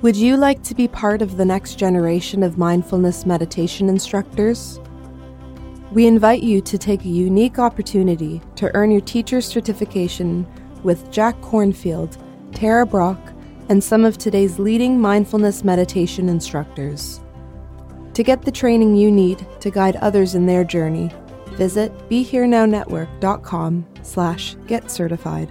Would you like to be part of the next generation of mindfulness meditation instructors? We invite you to take a unique opportunity to earn your teacher's certification with Jack Kornfield, Tara Brach, and some of today's leading mindfulness meditation instructors. To get the training you need to guide others in their journey, visit BeHereNowNetwork.com slash get certified.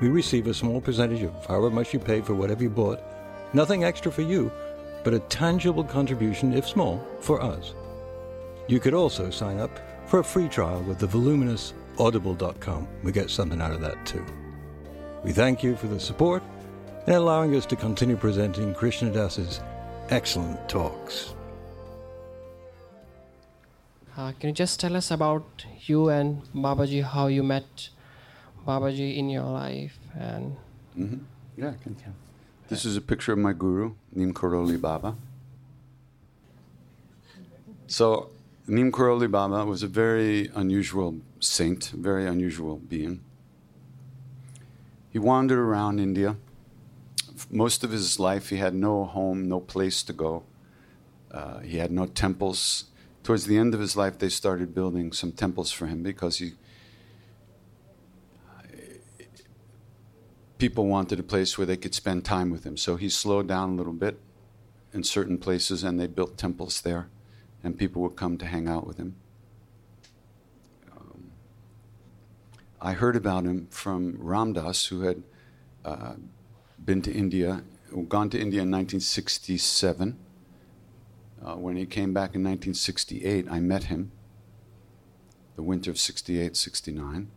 We receive a small percentage of however much you pay for whatever you bought. Nothing extra for you, but a tangible contribution, if small, for us. You could also sign up for a free trial with the voluminous audible.com. We get something out of that too. We thank you for the support and allowing us to continue presenting Krishna Das's excellent talks. Uh, can you just tell us about you and Babaji, how you met Babaji in your life? And Mm-hmm. Yeah, I can. This is a picture of my guru, Neem Karoli Baba. So, Neem Karoli Baba was a very unusual saint, very unusual being. He wandered around India. Most of his life, he had no home, no place to go. Uh, he had no temples. Towards the end of his life, they started building some temples for him because he people wanted a place where they could spend time with him. So he slowed down a little bit in certain places and they built temples there, and people would come to hang out with him. Um, I heard about him from Ram Dass, who had uh, been to India, gone to India in 1967. Uh, when he came back in 1968, I met him, the winter of 68 69.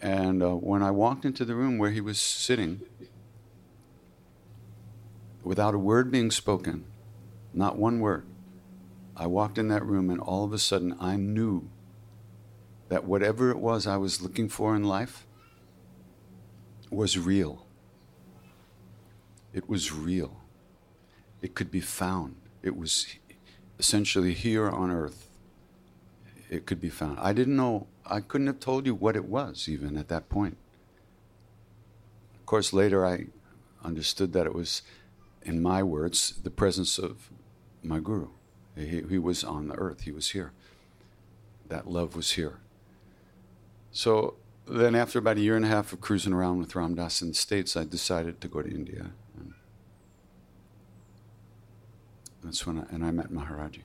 And uh, when I walked into the room where he was sitting, without a word being spoken, not one word, I walked in that room and all of a sudden I knew that whatever it was I was looking for in life was real. It was real. It could be found. It was essentially here on earth. It could be found. I didn't know I couldn't have told you what it was even at that point. Of course, later I understood that it was, in my words, the presence of my guru. He, he was on the earth, he was here. That love was here. So then, after about a year and a half of cruising around with Ram Dass in the States, I decided to go to India. And that's when I, and I met Maharaji.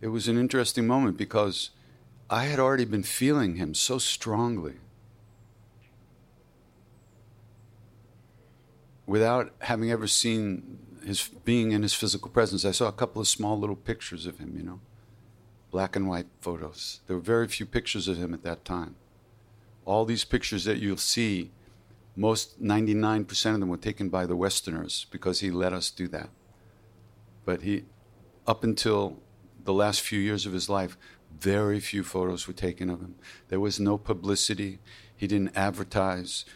It was an interesting moment because I had already been feeling him so strongly. Without having ever seen his being in his physical presence, I saw a couple of small little pictures of him, you know, black and white photos. There were very few pictures of him at that time. All these pictures that you'll see, most 99% of them were taken by the Westerners because he let us do that. But he, up until the last few years of his life, very few photos were taken of him. There was no publicity. He didn't advertise.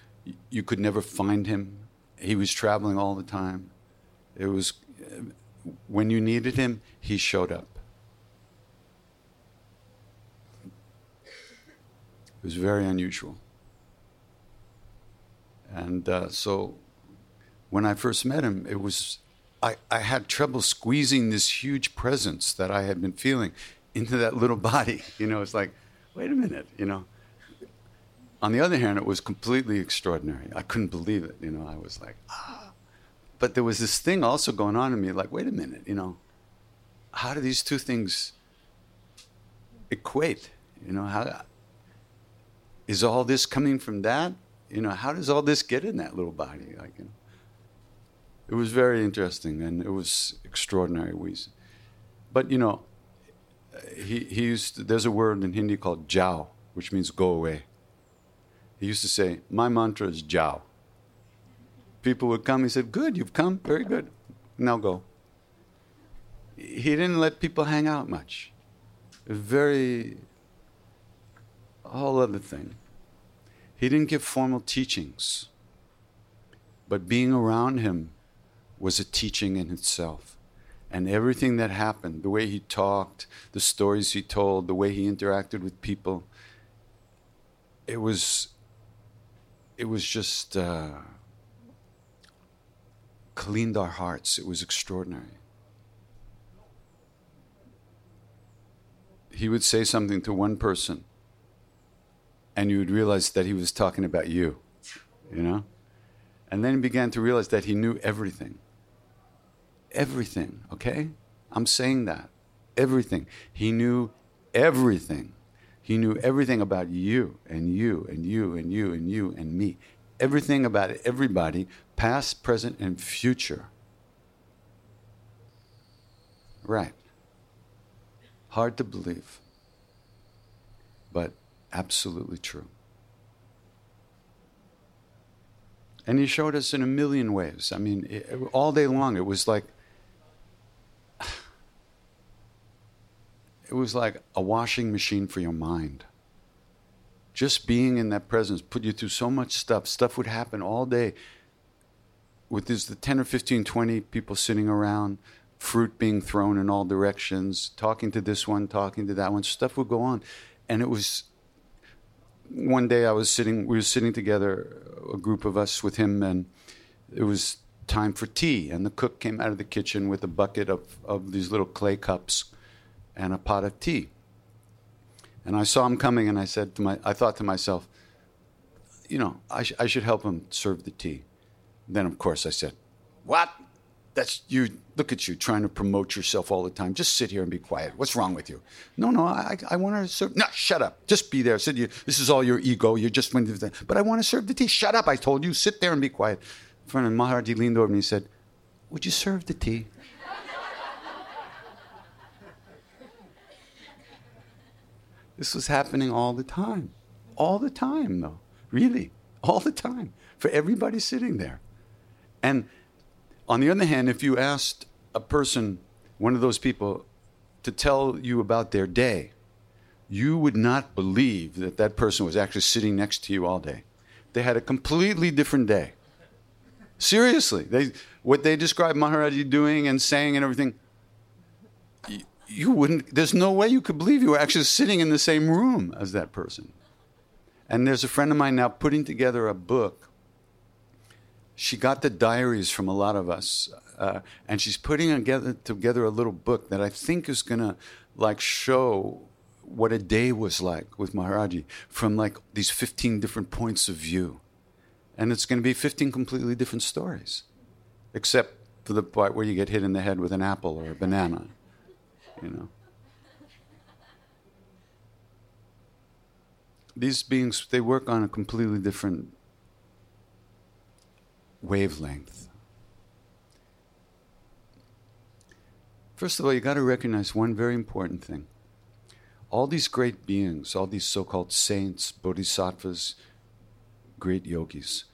You could never find him. He was traveling all the time. It was when you needed him, he showed up. It was very unusual. And uh, so when I first met him, it was I, I had trouble squeezing this huge presence that I had been feeling into that little body. You know, it's like, wait a minute, you know. On the other hand, it was completely extraordinary. I couldn't believe it. You know, I was like, ah. But there was this thing also going on in me, like, wait a minute, you know, how do these two things equate? You know, how is all this coming from that? You know, how does all this get in that little body? Like, you know, it was very interesting and it was extraordinary. We, but you know, he, he used to, there's a word in Hindi called jao, which means go away. He used to say, My mantra is jao. People would come, he said, Good, you've come, very good. Now go. He didn't let people hang out much. Very, whole other thing. He didn't give formal teachings, but being around him was a teaching in itself and everything that happened the way he talked, the stories he told, the way he interacted with people it was it was just uh, cleaned our hearts. It was extraordinary. He would say something to one person, and you would realize that he was talking about you, you know? And then he began to realize that he knew everything everything, okay? I'm saying that. Everything. He knew everything. He knew everything about you and you and you and you and you and me. Everything about everybody, past, present, and future. Right. Hard to believe, but absolutely true. And he showed us in a million ways. I mean, it, all day long, it was like it was like a washing machine for your mind. Just being in that presence put you through so much stuff. Stuff would happen all day with this the 10 or 15, 20 people sitting around, fruit being thrown in all directions, talking to this one, talking to that one. Stuff would go on. And it was one day I was sitting, we were sitting together, a group of us with him, and it was time for tea. And the cook came out of the kitchen with a bucket of, of these little clay cups and a pot of tea. And I saw him coming, and I said to my, I thought to myself, you know, I, sh- I should help him serve the tea. Then, of course, I said, What? That's you. Look at you trying to promote yourself all the time. Just sit here and be quiet. What's wrong with you? No, no, I, I want to serve. No, shut up. Just be there. Sit you. This is all your ego. You're just But I want to serve the tea. Shut up. I told you. Sit there and be quiet. In front of Maharaji leaned over and he said, Would you serve the tea? This was happening all the time. All the time, though. Really. All the time. For everybody sitting there. And on the other hand, if you asked a person, one of those people, to tell you about their day, you would not believe that that person was actually sitting next to you all day. They had a completely different day. Seriously, they, what they described Maharaji doing and saying and everything, you wouldn't, there's no way you could believe you were actually sitting in the same room as that person. And there's a friend of mine now putting together a book. She got the diaries from a lot of us, uh, and she's putting together, together a little book that I think is going to like show what a day was like with Maharaji from like these 15 different points of view. And it's going to be 15 completely different stories, except for the part where you get hit in the head with an apple or a banana you know. These beings, they work on a completely different wavelength. First of all, you got to recognize one very important thing. All these great beings, all these so called saints, bodhisattvas, great yogis,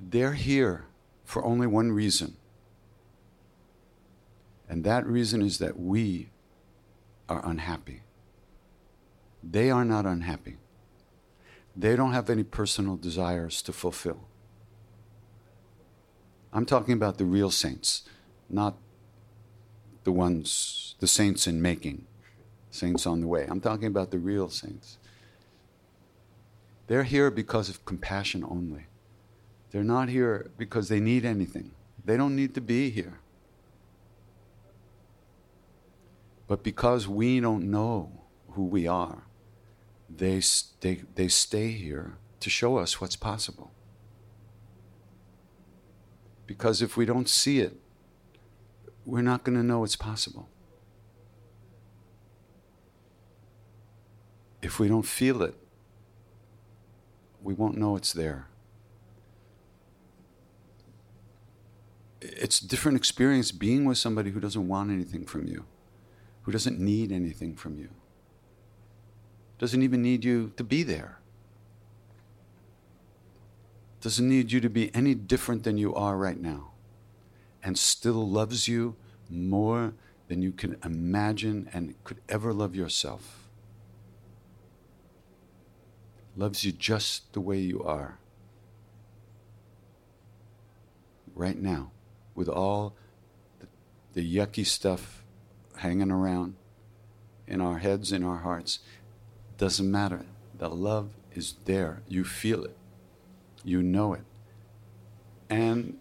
they're here for only one reason and that reason is that we are unhappy. They are not unhappy. They don't have any personal desires to fulfill. I'm talking about the real saints, not the ones, the saints in making, saints on the way. I'm talking about the real saints. They're here because of compassion only. They're not here because they need anything. They don't need to be here. But because we don't know who we are, they, they, they stay here to show us what's possible. Because if we don't see it, we're not going to know it's possible. If we don't feel it, We won't know it's there. It's a different experience being with somebody who doesn't want anything from you, who doesn't need anything from you, doesn't even need you to be there, doesn't need you to be any different than you are right now, and still loves you more than you can imagine and could ever love yourself. Loves you just the way you are. Right now, with all the, yucky stuff hanging around in our heads, in our hearts, doesn't matter. The love is there. You feel it, you know it. And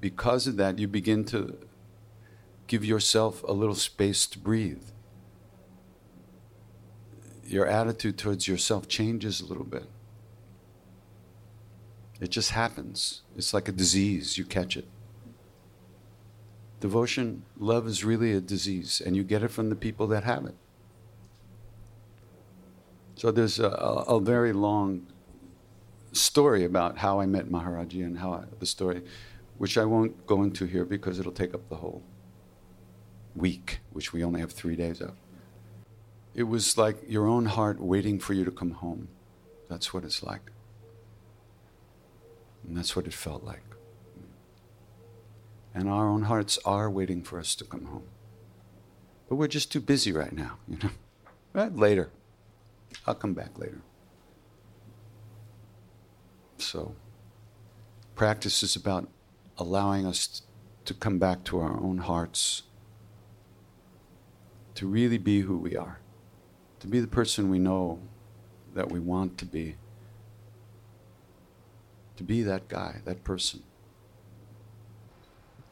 because of that, you begin to give yourself a little space to breathe. Your attitude towards yourself changes a little bit. It just happens. It's like a disease, you catch it. Devotion, love is really a disease, and you get it from the people that have it. So there's a, a, very long story about how I met Maharaji and how I, the story, which I won't go into here because it'll take up the whole week, which we only have three days of. It was like your own heart waiting for you to come home. That's what it's like. And that's what it felt like. And our own hearts are waiting for us to come home. But we're just too busy right now, you know. Right? Later. I'll come back later. So, practice is about allowing us to come back to our own hearts to really be who we are, to be the person we know that we want to be, to be that guy, that person.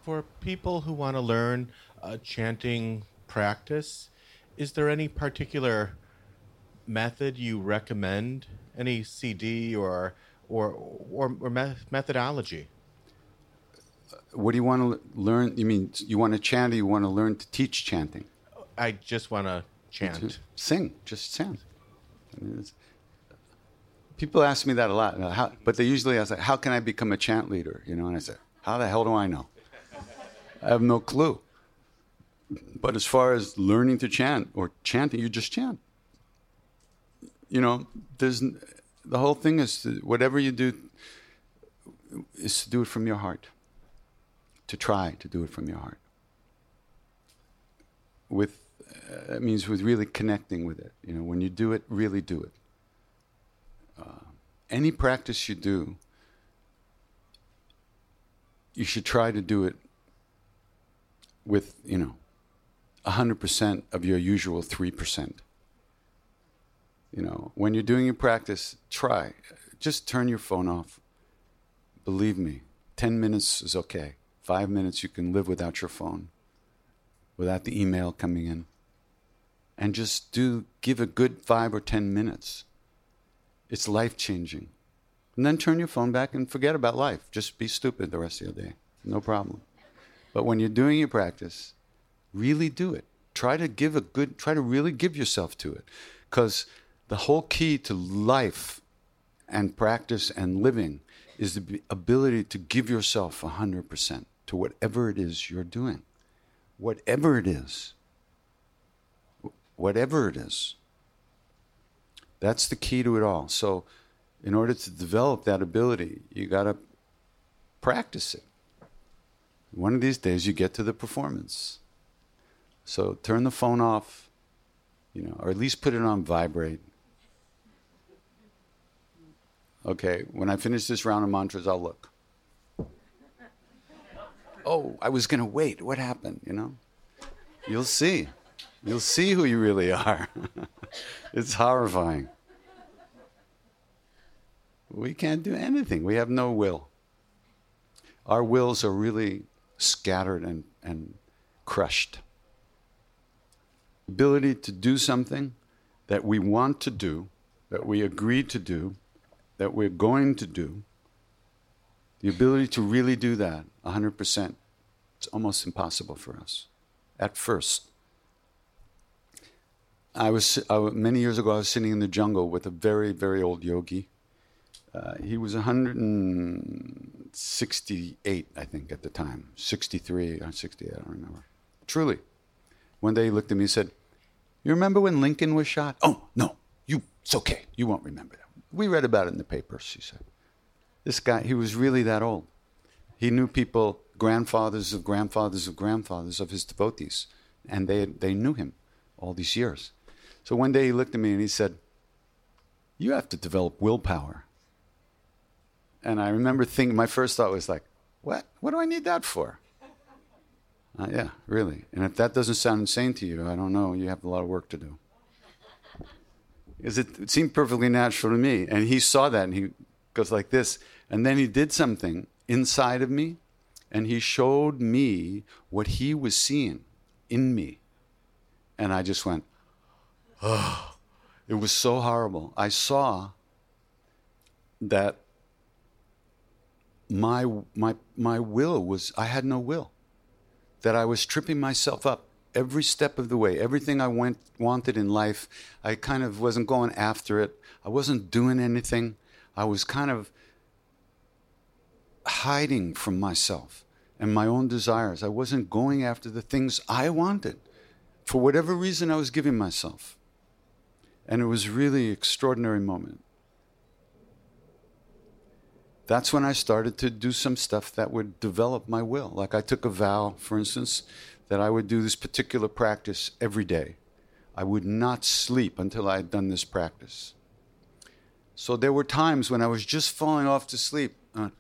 For people who want to learn a chanting practice, is there any particular method you recommend? Any CD or or or, or methodology? What do you want to learn? You mean you want to chant or you want to learn to teach chanting? I just want to chant. Sing, just sing. I mean, people ask me that a lot, how, but they usually ask, "How can I become a chant leader?" You know, and I say, "How the hell do I know? I have no clue." But as far as learning to chant or chanting, you just chant. You know, there's the whole thing is to, whatever you do is to do it from your heart. To try to do it from your heart. With uh, it means with really connecting with it. You know, when you do it, really do it. Uh, any practice you do, you should try to do it with, you know, 100% of your usual 3%. You know, when you're doing your practice, try. Just turn your phone off. Believe me, 10 minutes is okay. Five minutes, you can live without your phone, without the email coming in and just do give a good five or ten minutes. It's life changing. And then turn your phone back and forget about life. Just be stupid the rest of your day. No problem. But when you're doing your practice, really do it. Try to give a good, try to really give yourself to it. Because the whole key to life and practice and living is the ability to give yourself 100% to whatever it is you're doing. Whatever it is whatever it is. That's the key to it all. So, in order to develop that ability, you got to practice it. One of these days, you get to the performance. So, turn the phone off, you know, or at least put it on vibrate. Okay, when I finish this round of mantras, I'll look. Oh, I was going to wait. What happened, you know? You'll see. You'll see who you really are. it's horrifying. We can't do anything. We have no will. Our wills are really scattered and, and crushed. Ability to do something that we want to do, that we agree to do, that we're going to do, the ability to really do that 100%, it's almost impossible for us at first. I was I, many years ago. I was sitting in the jungle with a very very old yogi, Uh, he was 168, I think, at the time. 63 or 68, I don't remember. Truly. One day he looked at me and said, You remember when Lincoln was shot? Oh, no, you, it's okay. You won't remember that. We read about it in the papers, he said. This guy, he was really that old. He knew people, grandfathers of grandfathers of grandfathers of his devotees, and they, they knew him all these years. So one day he looked at me and he said, You have to develop willpower. And I remember thinking, my first thought was like, What? What do I need that for? Uh, yeah, really. And if that doesn't sound insane to you, I don't know. You have a lot of work to do. Because it, it seemed perfectly natural to me. And he saw that and he goes like this. And then he did something inside of me and he showed me what he was seeing in me. And I just went, oh, it was so horrible. I saw that my, my, my will was, I had no will that I was tripping myself up every step of the way. Everything I went, wanted in life, I kind of wasn't going after it. I wasn't doing anything. I was kind of hiding from myself and my own desires. I wasn't going after the things I wanted for whatever reason I was giving myself. And it was really extraordinary moment. That's when I started to do some stuff that would develop my will. Like I took a vow, for instance, that I would do this particular practice every day. I would not sleep until I had done this practice. So there were times when I was just falling off to sleep. Uh,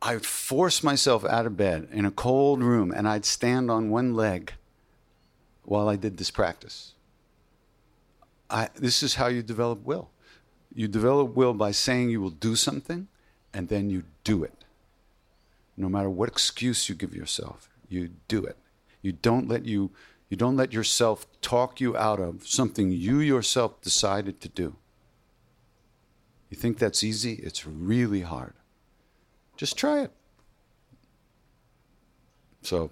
I'd force myself out of bed in a cold room and I'd stand on one leg while I did this practice. I, this is how you develop will. You develop will by saying you will do something and then you do it. No matter what excuse you give yourself, you do it. You don't let you you don't let yourself talk you out of something you yourself decided to do. You think that's easy? It's really hard. Just try it. So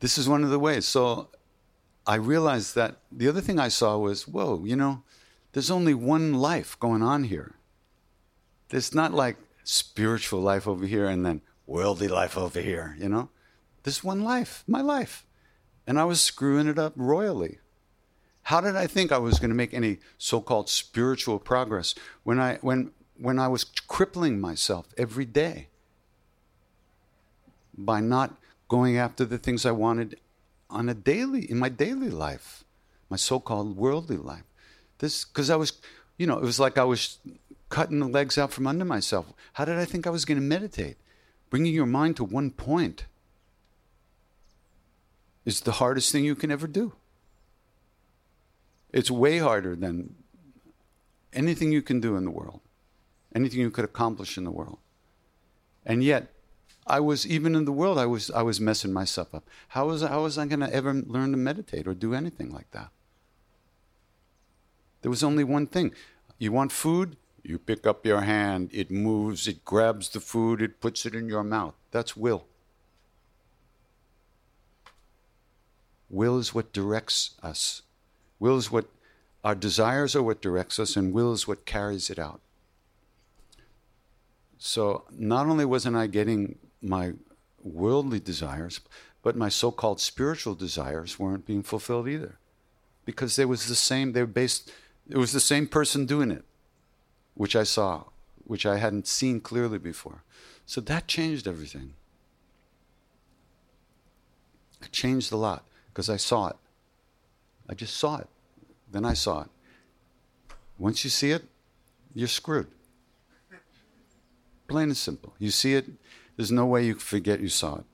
this is one of the ways. So I realized that the other thing I saw was, whoa, you know, there's only one life going on here. There's not like spiritual life over here and then worldly life over here, you know? There's one life, my life. And I was screwing it up royally. How did I think I was going to make any so-called spiritual progress when I when when I was crippling myself every day by not going after the things I wanted on a daily in my daily life, my so-called worldly life. This because I was, you know, it was like I was cutting the legs out from under myself. How did I think I was going to meditate? Bringing your mind to one point is the hardest thing you can ever do. It's way harder than anything you can do in the world, anything you could accomplish in the world. And yet, I was even in the world. I was I was messing myself up. How was how was I going to ever learn to meditate or do anything like that? There was only one thing. You want food? You pick up your hand. It moves. It grabs the food. It puts it in your mouth. That's will. Will is what directs us. Will is what our desires are what directs us, and will is what carries it out. So not only wasn't I getting my worldly desires, but my so called spiritual desires weren't being fulfilled either. Because there was the same, they were based, it was the same person doing it, which I saw, which I hadn't seen clearly before. So that changed everything. It changed a lot because I saw it. I just saw it. Then I saw it. Once you see it, you're screwed. Plain and simple. You see it, there's no way you forget you saw it.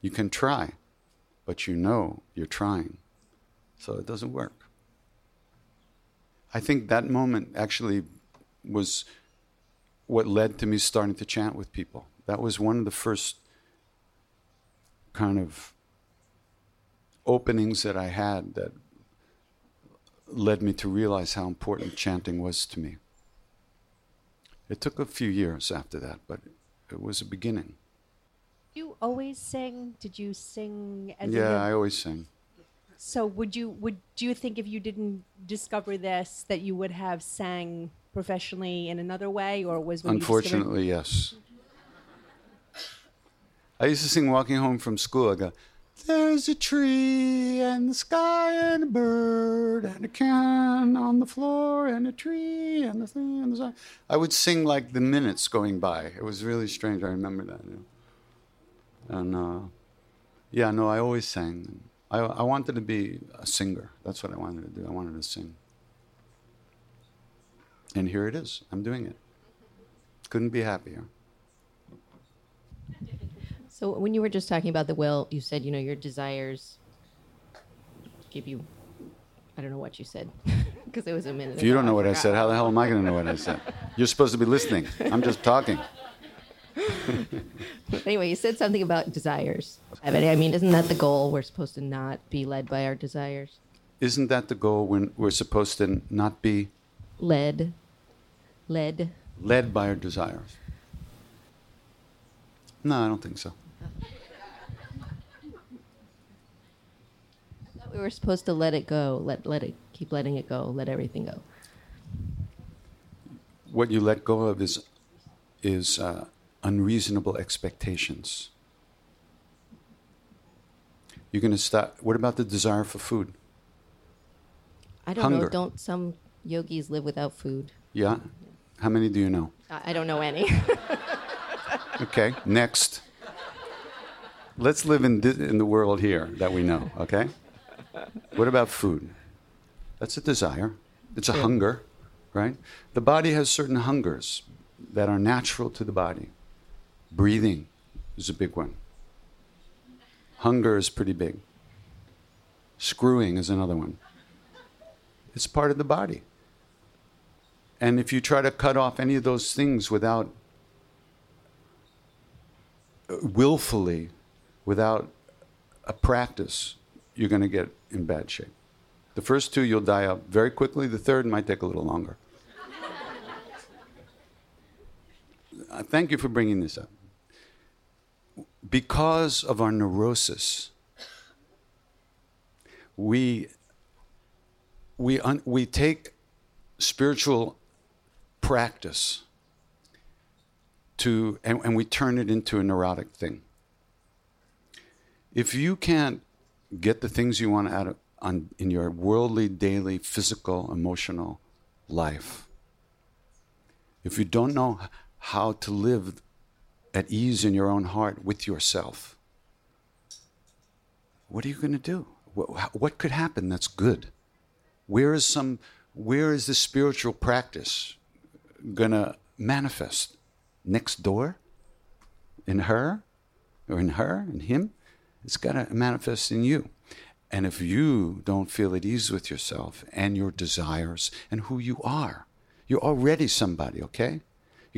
You can try, but you know you're trying. So it doesn't work. I think that moment actually was what led to me starting to chant with people. That was one of the first kind of openings that I had that led me to realize how important chanting was to me. It took a few years after that, but it was a beginning. You always sing? Did you sing as Yeah, young- I always sing. So would you would do you think if you didn't discover this that you would have sang professionally in another way, or was Unfortunately, yes. I used to sing walking home from school. I go, There's a tree and the sky and a bird and a can on the floor and a tree and the thing and the sun. I would sing like the minutes going by. It was really strange. I remember that. And uh, yeah, no, I always sang. I, I wanted to be a singer. That's what I wanted to do. I wanted to sing. And here it is. I'm doing it. Couldn't be happier. So when you were just talking about the will, you said, you know, your desires give you, I don't know what you said, because it was a minute. If you don't know what I said, how the hell am I going to know what I said? You're supposed to be listening. I'm just talking. Anyway, you said something about desires. I mean, isn't that the goal? We're supposed to not be led by our desires. Isn't that the goal when we're supposed to not be Led, led. led by our desires? No, I don't think so. We were supposed to let it go. Let let it keep letting it go. Let everything go. What you let go of is is uh, unreasonable expectations. You're going to stop. What about the desire for food? I don't know. Hunger. Don't some yogis live without food? Yeah. How many do you know? I, I don't know any. Okay. Next. Let's live in thi- in the world here that we know. Okay. What about food? That's a desire. It's a hunger, right? The body has certain hungers that are natural to the body. Breathing is a big one. Hunger is pretty big. Screwing is another one. It's part of the body. And if you try to cut off any of those things without uh, willfully, without a practice, you're going to get in bad shape. The first two you'll die up very quickly. The third might take a little longer. Uh, Thank you for bringing this up. Because of our neurosis, we we un, we take spiritual practice to and, and we turn it into a neurotic thing. If you can't get the things you want out of on, in your worldly, daily, physical, emotional life, if you don't know how to live at ease in your own heart with yourself, what are you going to do? What, could happen that's good? Where is some? Where is the spiritual practice going to manifest? Next door? In her? Or in her? In him? It's got to manifest in you. And if you don't feel at ease with yourself and your desires and who you are, you're already somebody, okay?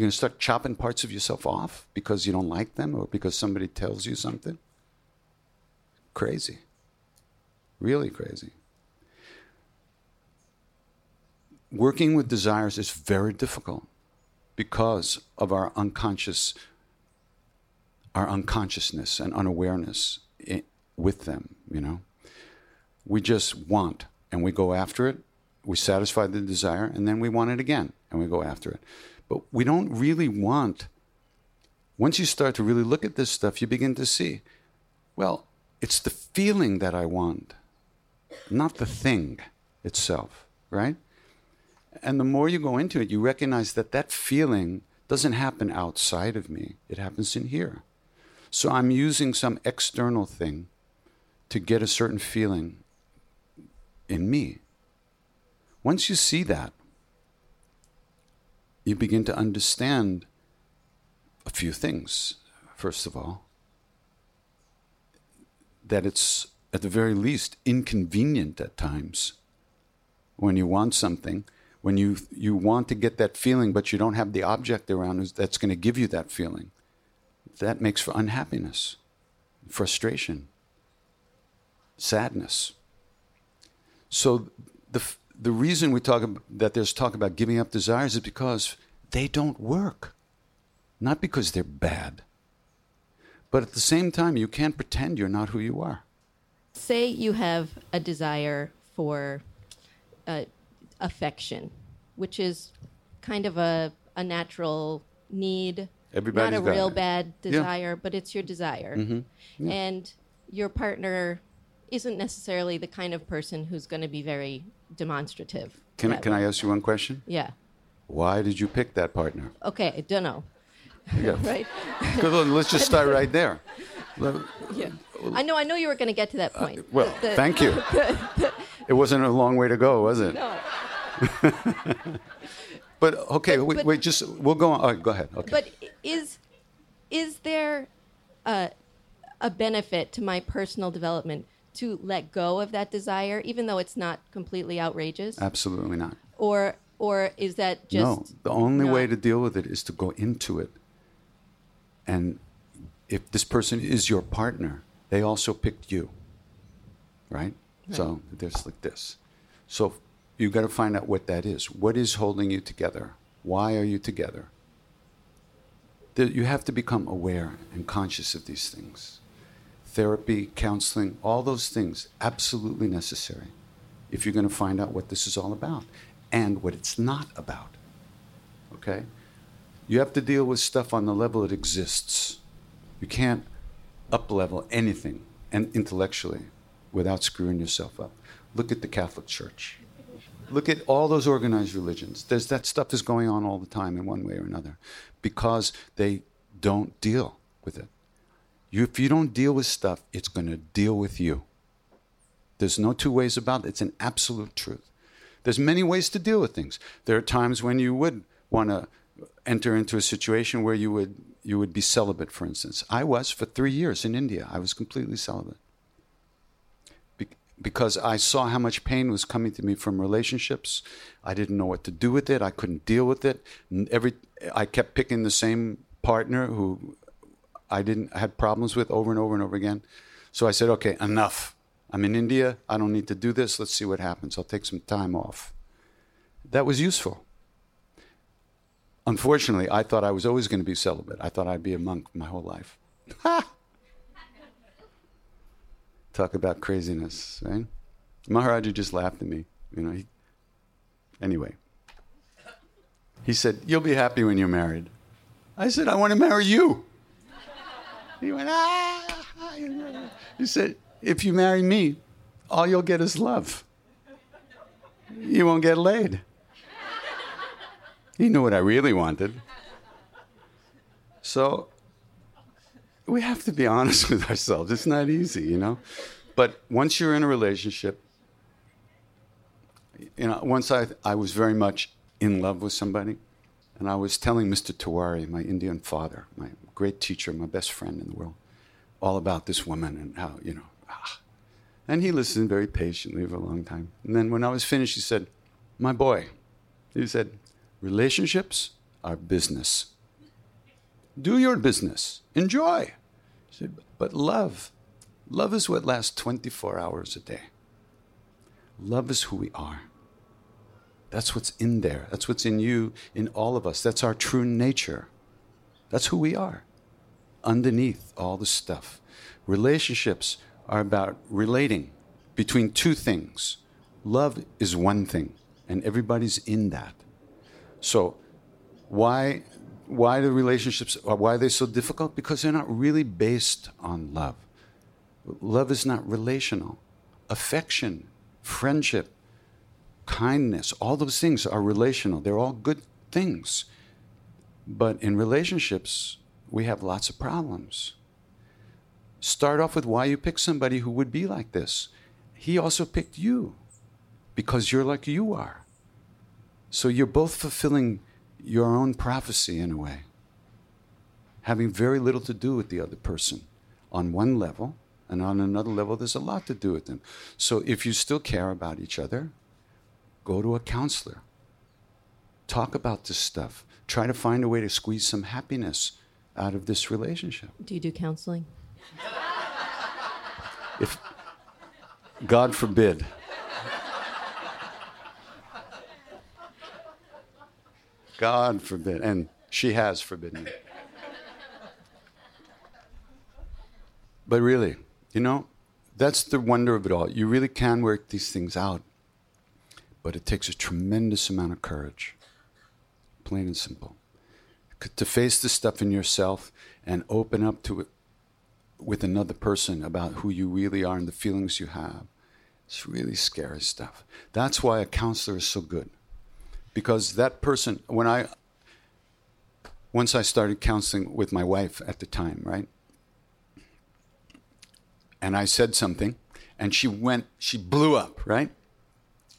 You're going to start chopping parts of yourself off because you don't like them or because somebody tells you something? Crazy. Really crazy. Working with desires is very difficult because of our unconscious our unconsciousness and unawareness i with them, you know. We just want and we go after it. We satisfy the desire and then we want it again and we go after it. But we don't really want once you start to really look at this stuff, you begin to see, well, it's the feeling that I want, not the thing itself, right? And the more you go into it, you recognize that that feeling doesn't happen outside of me, it happens in here. So I'm using some external thing to get a certain feeling in me. Once you see that, you begin to understand a few things. First of all, that it's at the very least inconvenient at times when you want something when you you want to get that feeling but you don't have the object around that's going to give you that feeling that makes for unhappiness frustration sadness so the the reason we talk that there's talk about giving up desires is because they don't work not because they're bad but at the same time you can't pretend you're not who you are say you have a desire for uh, affection, which is kind of a, a natural need, Everybody's not a real it. bad Yeah. Mm-hmm. desire, but it's your desire. And your partner isn't necessarily the kind of person who's going to be very demonstrative. Can I, can I ask you one question? Yeah. Why did you pick that partner? Okay, I don't know. Yeah. Right? Good, Let's just start right there. Yeah. I know. I know you were going to get to that point. Uh, Well, The- thank you. It wasn't a long way to go, was it? No. But okay, But- wait, but- wait, just we'll go on. Right, go ahead. Okay. But is is there a, a benefit to my personal development to let go of that desire, even though it's not completely outrageous, Absolutely not. or or is that just no, the only way to deal with it is to go into it. And if this person is your partner, they also picked you. Right? So there's like this. So you got to find out what that is. What is holding you together? Why are you together? You have to become aware and conscious of these things. Therapy, counseling, all those things, absolutely necessary if you're going to find out what this is all about and what it's not about. Okay? You have to deal with stuff on the level it exists. You can't up level anything and intellectually without screwing yourself up. Look at the Catholic Church. Look at all those organized religions. There's that stuff is going on all the time in one way or another because they don't deal with it. You, if you don't deal with stuff, it's going to deal with you. There's no two ways about it. It's an absolute truth. There's many ways to deal with things. There are times when you would want to enter into a situation where you would you would be celibate, for instance. I was for three years in India. I was completely celibate Be- because I saw how much pain was coming to me from relationships. I didn't know what to do with it. I couldn't deal with it. Every I kept picking the same partner who I didn't I had problems with over and over and over again. So I said, okay, enough. I'm in India. I don't need to do this. Let's see what happens. I'll take some time off. That was useful. Unfortunately, I thought I was always going to be celibate. I thought I'd be a monk my whole life. Talk about craziness, right? Maharaji just laughed at me. You know. He, anyway, he said, "You'll be happy when you're married." I said, "I want to marry you." He went, "Ah." He said, "If you marry me, all you'll get is love. You won't get laid." He knew what I really wanted. So we have to be honest with ourselves. It's not easy, you know. But once you're in a relationship, you know, once I, I was very much in love with somebody, and I was telling Mr. Tiwari, my Indian father, my great teacher, my best friend in the world, all about this woman and how, you know, ah. and he listened very patiently for a long time. And then when I was finished, he said, My boy, he said, relationships are business. Do your business, enjoy. He said, but love, love is what lasts 24 hours a day. Love is who we are. That's what's in there. That's what's in you, in all of us. That's our true nature. That's who we are underneath all the stuff. Relationships are about relating between two things. Love is one thing, and everybody's in that. So, why, why the relationships? Uh, why are they so difficult? Because they're not really based on love. Love is not relational. Affection, friendship, kindness, all those things are relational. They're all good things. But in relationships, we have lots of problems. Start off with why you picked somebody who would be like this. He also picked you because you're like you are. So you're both fulfilling your own prophecy in a way, having very little to do with the other person on one level, and on another level, there's a lot to do with them. So if you still care about each other, go to a counselor. Talk about this stuff. Try to find a way to squeeze some happiness out of this relationship. Do you do counseling? If God forbid. God forbid. And she has forbidden me. But really, you know, that's the wonder of it all. You really can work these things out, but it takes a tremendous amount of courage. Plain and simple. To face the stuff in yourself and open up to it with another person about who you really are and the feelings you have. It's really scary stuff. That's why a counselor is so good. Because that person, when I, once I started counseling with my wife at the time, right? And I said something, and she went, she blew up, right?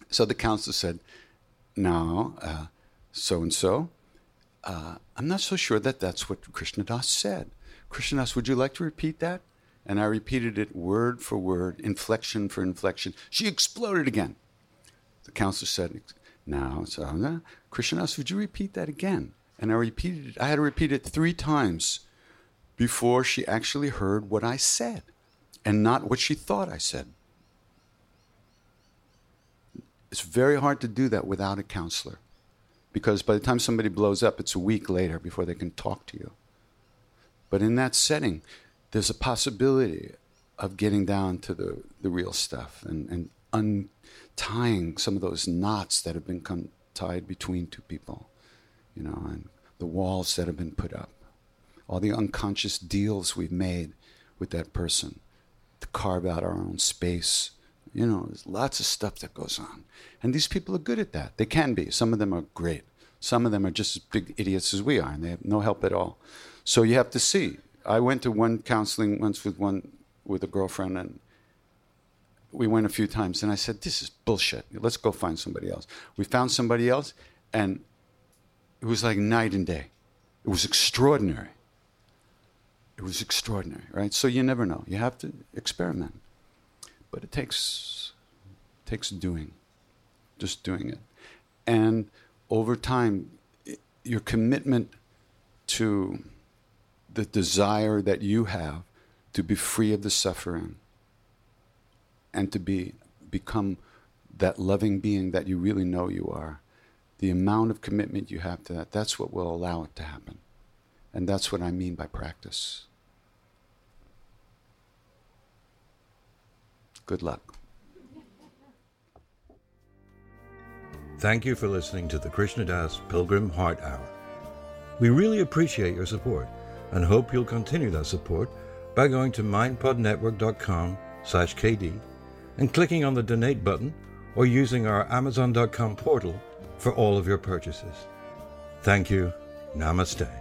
So the counselor said, Now, uh, so and so, I'm not so sure that that's what Krishna Das said. Krishna Das, would you like to repeat that? And I repeated it word for word, inflection for inflection. She exploded again. The counselor said, Now, so, uh, Krishna Das, would you repeat that again? And I repeated it. I had to repeat it three times before she actually heard what I said and not what she thought I said. It's very hard to do that without a counselor because by the time somebody blows up, it's a week later before they can talk to you. But in that setting, there's a possibility of getting down to the, the real stuff and, and untying some of those knots that have been con- tied between two people, you know, and the walls that have been put up, all the unconscious deals we've made with that person to carve out our own space. You know, there's lots of stuff that goes on. And these people are good at that. They can be. Some of them are great. Some of them are just as big idiots as we are, and they have no help at all. So you have to see. I went to one counseling once with one with a girlfriend, and we went a few times, and I said, "This is bullshit. Let's go find somebody else." We found somebody else, and it was like night and day. It was extraordinary. It was extraordinary, right? So you never know. You have to experiment, but it takes takes doing, just doing it, and over time, i- your commitment to the desire that you have to be free of the suffering and to be become that loving being that you really know you are the amount of commitment you have to that that's what will allow it to happen. And that's what i mean by practice good luck Thank you for listening to the Krishna Das Pilgrim Heart Hour. We really appreciate your support and hope you'll continue that support by going to mindpodnetwork.com slash KD and clicking on the donate button or using our amazon.com portal for all of your purchases. Thank you. Namaste.